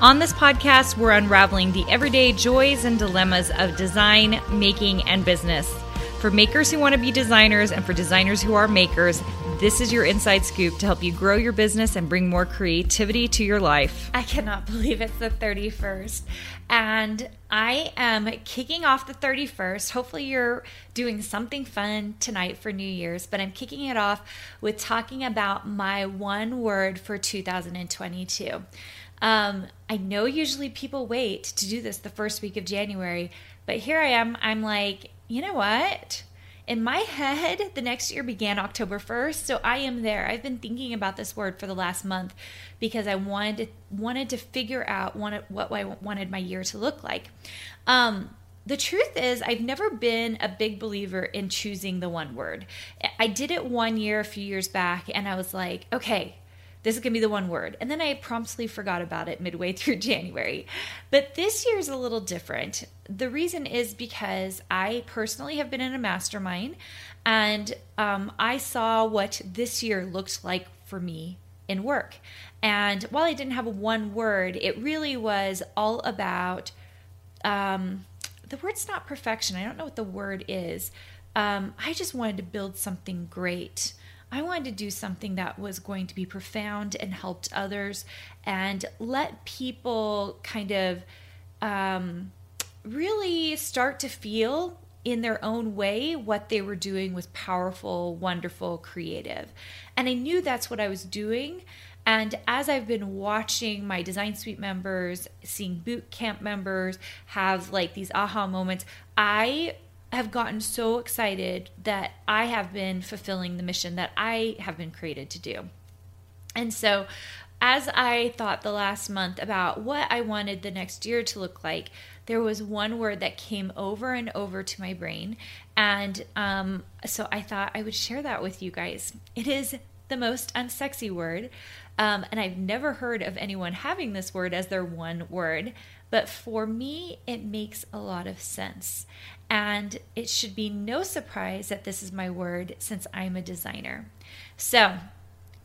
On this podcast, we're unraveling the everyday joys and dilemmas of design, making, and business. For makers who want to be designers and for designers who are makers, this is your inside scoop to help you grow your business and bring more creativity to your life. I cannot believe it's the 31st. And I am kicking off the 31st. Hopefully, you're doing something fun tonight for New Year's, but I'm kicking it off with talking about my one word for 2022. Um, I know usually people wait to do this the first week of January, but here I am. I'm like, you know what? In my head, the next year began October 1st, so I am there. I've been thinking about this word for the last month because I wanted to, wanted to figure out what I wanted my year to look like. Um, the truth is, I've never been a big believer in choosing the one word. I did it one year a few years back, and I was like, okay, this is going to be the one word. And then I promptly forgot about it midway through January. But this year is a little different. The reason is because I personally have been in a mastermind and um, I saw what this year looked like for me in work. And while I didn't have one word, it really was all about um, the word's not perfection. I don't know what the word is. Um, I just wanted to build something great. I wanted to do something that was going to be profound and helped others and let people kind of um, really start to feel in their own way what they were doing was powerful, wonderful, creative. And I knew that's what I was doing. And as I've been watching my Design Suite members, seeing boot camp members have like these aha moments, I have gotten so excited that I have been fulfilling the mission that I have been created to do. And so, as I thought the last month about what I wanted the next year to look like, there was one word that came over and over to my brain. And um, so I thought I would share that with you guys. It is the most unsexy word. Um, and I've never heard of anyone having this word as their one word. But for me, it makes a lot of sense. And it should be no surprise that this is my word since I'm a designer. So,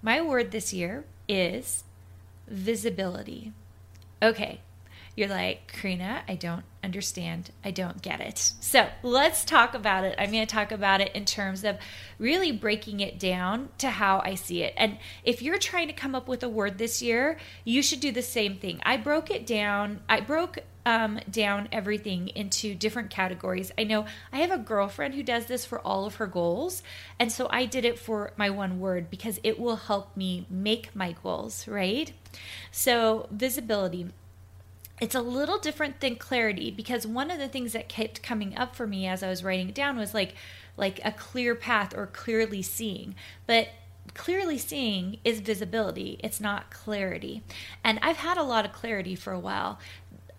my word this year is visibility. Okay, you're like, Carina, I don't understand. I don't get it. So let's talk about it. I'm going to talk about it in terms of really breaking it down to how I see it. And if you're trying to come up with a word this year, you should do the same thing. I broke it down. I broke um, down everything into different categories. I know I have a girlfriend who does this for all of her goals. And so I did it for my one word because it will help me make my goals, right? So, visibility it's a little different than clarity because one of the things that kept coming up for me as I was writing it down was like like a clear path or clearly seeing. But clearly seeing is visibility, it's not clarity. And I've had a lot of clarity for a while.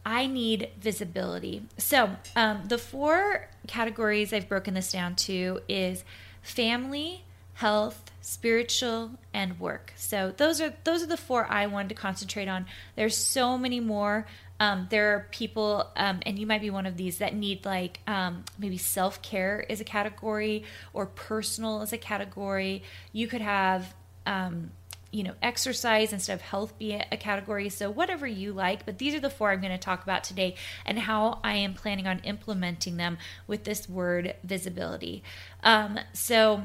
I need visibility. So, um, the four categories I've broken this down to is family, health, spiritual, and work. So those are those are the four I wanted to concentrate on. There's so many more. Um, there are people, um, and you might be one of these that need like um, maybe self care is a category or personal is a category. You could have, um, you know, exercise instead of health be a category. So, whatever you like, but these are the four I'm going to talk about today and how I am planning on implementing them with this word visibility. Um, so,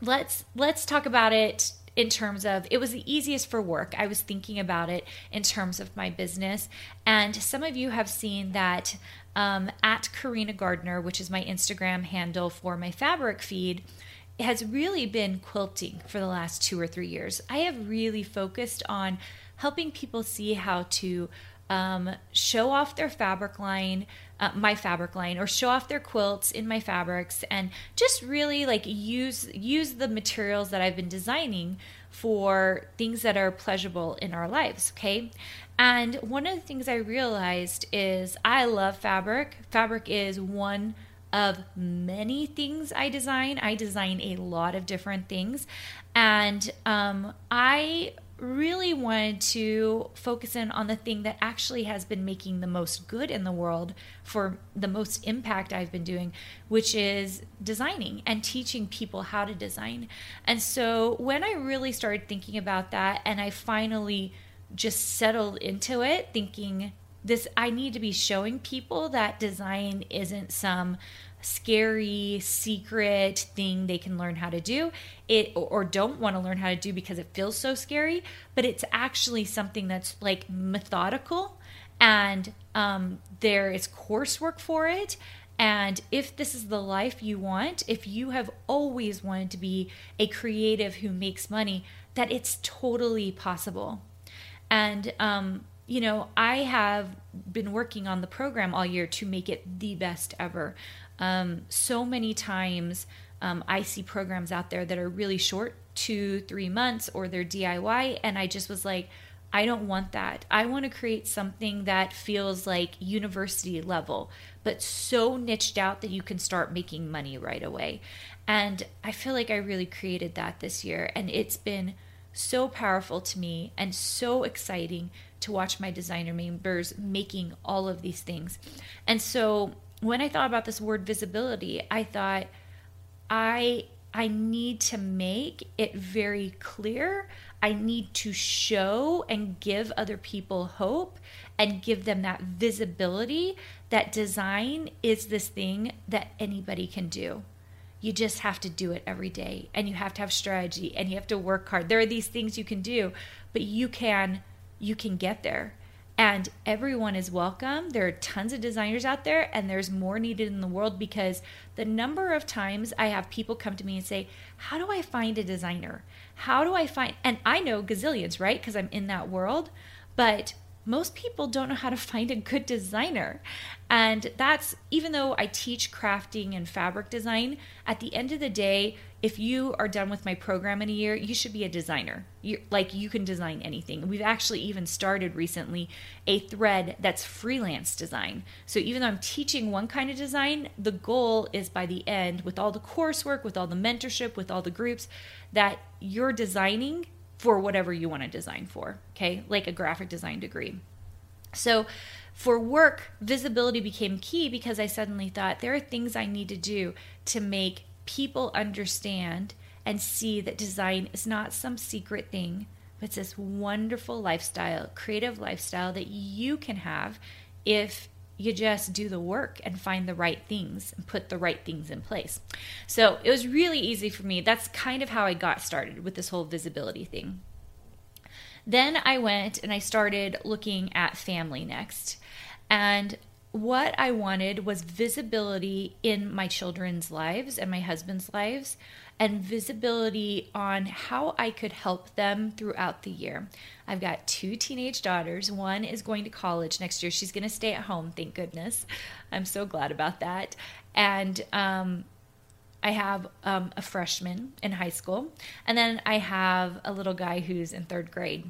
let's let's talk about it in terms of it was the easiest for work. I was thinking about it in terms of my business. And some of you have seen that um, at Carina Gardner, which is my Instagram handle for my fabric feed, has really been quilting for the last two or three years. I have really focused on helping people see how to um, show off their fabric line, uh, my fabric line, or show off their quilts in my fabrics, and just really like use use the materials that I've been designing for things that are pleasurable in our lives. Okay, and one of the things I realized is I love fabric. Fabric is one of many things I design. I design a lot of different things, and um, I really wanted to focus in on the thing that actually has been making the most good in the world for the most impact I've been doing, which is designing and teaching people how to design. And so when I really started thinking about that and I finally just settled into it, thinking this, I need to be showing people that design isn't some scary secret thing they can learn how to do. It or don't want to learn how to do because it feels so scary but it's actually something that's like methodical and um, there is coursework for it. And if this is the life you want if you have always wanted to be a creative who makes money that it's totally possible. And um, you know, I have been working on the program all year to make it the best ever. Um, so many times um, I see programs out there that are really short, two, three months, or they're DIY. And I just was like, I don't want that. I want to create something that feels like university level, but so niched out that you can start making money right away. And I feel like I really created that this year. And it's been so powerful to me and so exciting to watch my designer members making all of these things. And so when I thought about this word visibility, I thought I I need to make it very clear. I need to show and give other people hope and give them that visibility that design is this thing that anybody can do. You just have to do it every day and you have to have strategy and you have to work hard. There are these things you can do, but you can you can get there and everyone is welcome. There are tons of designers out there, and there's more needed in the world because the number of times I have people come to me and say, How do I find a designer? How do I find, and I know gazillions, right? Because I'm in that world, but most people don't know how to find a good designer. And that's even though I teach crafting and fabric design, at the end of the day, if you are done with my program in a year, you should be a designer. You like you can design anything. We've actually even started recently a thread that's freelance design. So even though I'm teaching one kind of design, the goal is by the end with all the coursework, with all the mentorship, with all the groups that you're designing for whatever you want to design for, okay? Like a graphic design degree. So for work, visibility became key because I suddenly thought there are things I need to do to make people understand and see that design is not some secret thing, but it's this wonderful lifestyle, creative lifestyle that you can have if you just do the work and find the right things and put the right things in place. So it was really easy for me. That's kind of how I got started with this whole visibility thing. Then I went and I started looking at family next. And what I wanted was visibility in my children's lives and my husband's lives and visibility on how I could help them throughout the year. I've got two teenage daughters. One is going to college next year. She's going to stay at home, thank goodness. I'm so glad about that. And um, I have um, a freshman in high school, and then I have a little guy who's in third grade.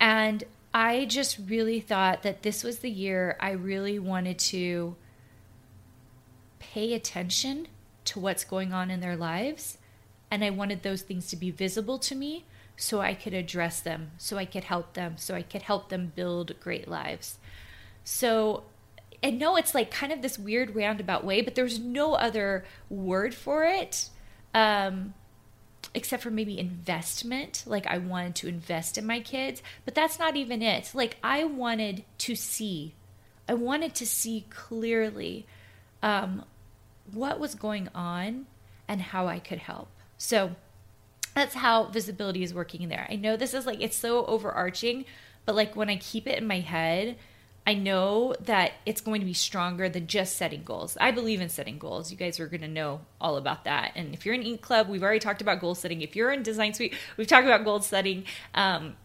And I just really thought that this was the year I really wanted to pay attention to what's going on in their lives and I wanted those things to be visible to me so I could address them, so I could help them, so I could help them build great lives. So and no, it's like kind of this weird roundabout way, but there's no other word for it. Um, except for maybe investment. Like I wanted to invest in my kids, but that's not even it. Like I wanted to see, I wanted to see clearly um, what was going on and how I could help. So that's how visibility is working in there. I know this is like it's so overarching, but like when I keep it in my head, I know that it's going to be stronger than just setting goals. I believe in setting goals. You guys are going to know all about that. And if you're in Ink Club, we've already talked about goal setting. If you're in Design Suite, we've talked about goal setting. Um,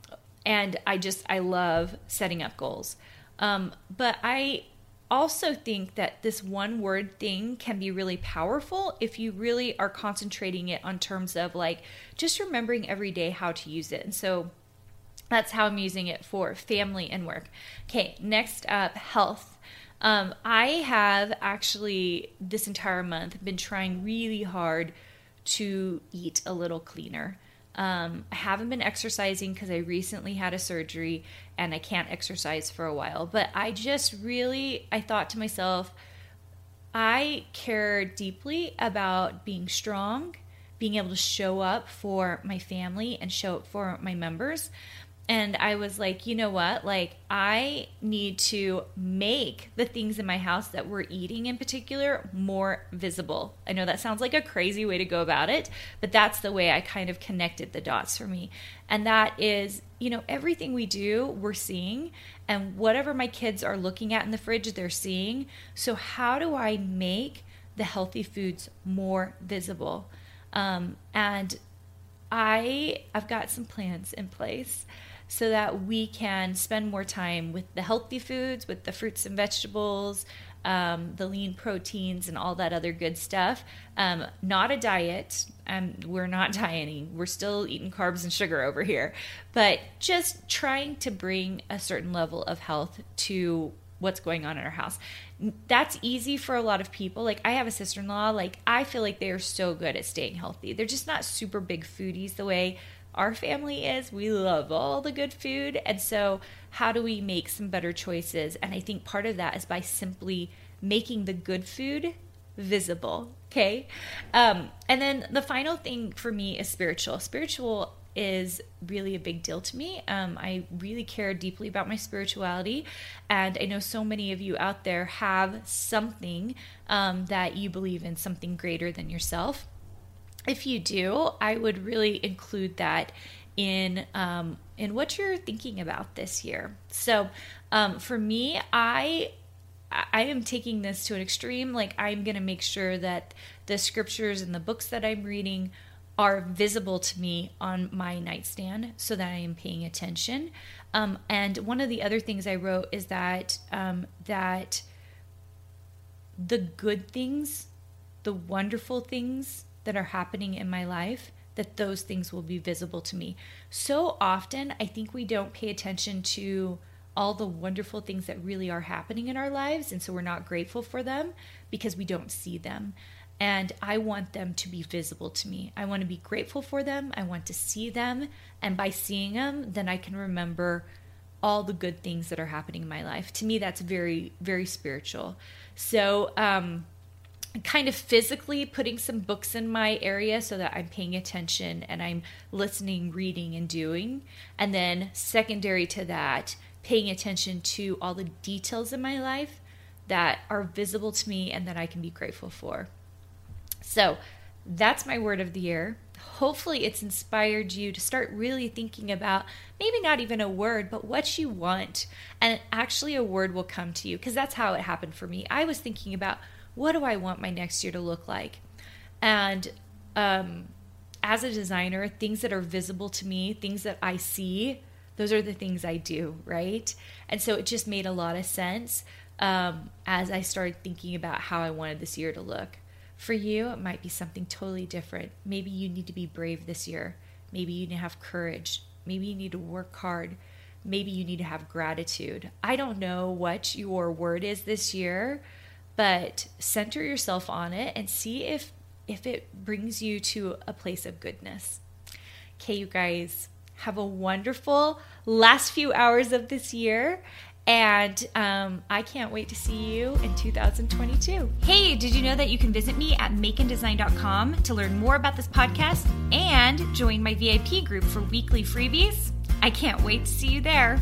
and I just I love setting up goals. Um, but I also think that this one word thing can be really powerful if you really are concentrating it on terms of like just remembering every day how to use it. And so that's how I'm using it for family and work. Okay, next up, health. Um, I have actually this entire month been trying really hard to eat a little cleaner. Um, I haven't been exercising because I recently had a surgery and I can't exercise for a while. But I just really, I thought to myself, I care deeply about being strong, being able to show up for my family and show up for my members and I was like, you know what? Like, I need to make the things in my house that we're eating in particular more visible. I know that sounds like a crazy way to go about it, but that's the way I kind of connected the dots for me. And that is, you know, everything we do, we're seeing, and whatever my kids are looking at in the fridge, they're seeing. So, how do I make the healthy foods more visible? Um, and I, I've got some plans in place so that we can spend more time with the healthy foods, with the fruits and vegetables, um, the lean proteins, and all that other good stuff. Um, not a diet. Um, we're not dieting. We're still eating carbs and sugar over here, but just trying to bring a certain level of health to what's going on in our house. That's easy for a lot of people. Like I have a sister-in-law, like I feel like they are so good at staying healthy. They're just not super big foodies the way our family is. We love all the good food. And so, how do we make some better choices? And I think part of that is by simply making the good food visible. Okay. Um, and then the final thing for me is spiritual. Spiritual is really a big deal to me. Um, I really care deeply about my spirituality. And I know so many of you out there have something um, that you believe in, something greater than yourself if you do, I would really include that in um, in what you're thinking about this year. So, um, for me, I I am taking this to an extreme. Like I'm going to make sure that the scriptures and the books that I'm reading are visible to me on my nightstand so that I am paying attention. Um, and one of the other things I wrote is that um, that the good things, the wonderful things that are happening in my life, that those things will be visible to me. So often, I think we don't pay attention to all the wonderful things that really are happening in our lives. And so we're not grateful for them because we don't see them. And I want them to be visible to me. I want to be grateful for them. I want to see them. And by seeing them, then I can remember all the good things that are happening in my life. To me, that's very, very spiritual. So, um, kind of physically putting some books in my area so that I'm paying attention and I'm listening, reading, and doing. And then, secondary to that, paying attention to all the details in my life that are visible to me and that I can be grateful for. So, that's my word of the year. Hopefully, it's inspired you to start really thinking about maybe not even a word, but what you want. And actually, a word will come to you because that's how it happened for me. I was thinking about what do I want my next year to look like? And um, as a designer, things that are visible to me, things that I see, those are the things I do, right? And so it just made a lot of sense um, as I started thinking about how I wanted this year to look. For you, it might be something totally different. Maybe you need to be brave this year. Maybe you need to have courage. Maybe you need to work hard. Maybe you need to have gratitude. I don't know what your word is this year, but center yourself on it and see if if it brings you to a place of goodness. Okay, you guys, have a wonderful last few hours of this year. And um, I can't wait to see you in 2022. Hey, did you know that you can visit me at makeanddesign.com to learn more about this podcast and join my VIP group for weekly freebies? I can't wait to see you there.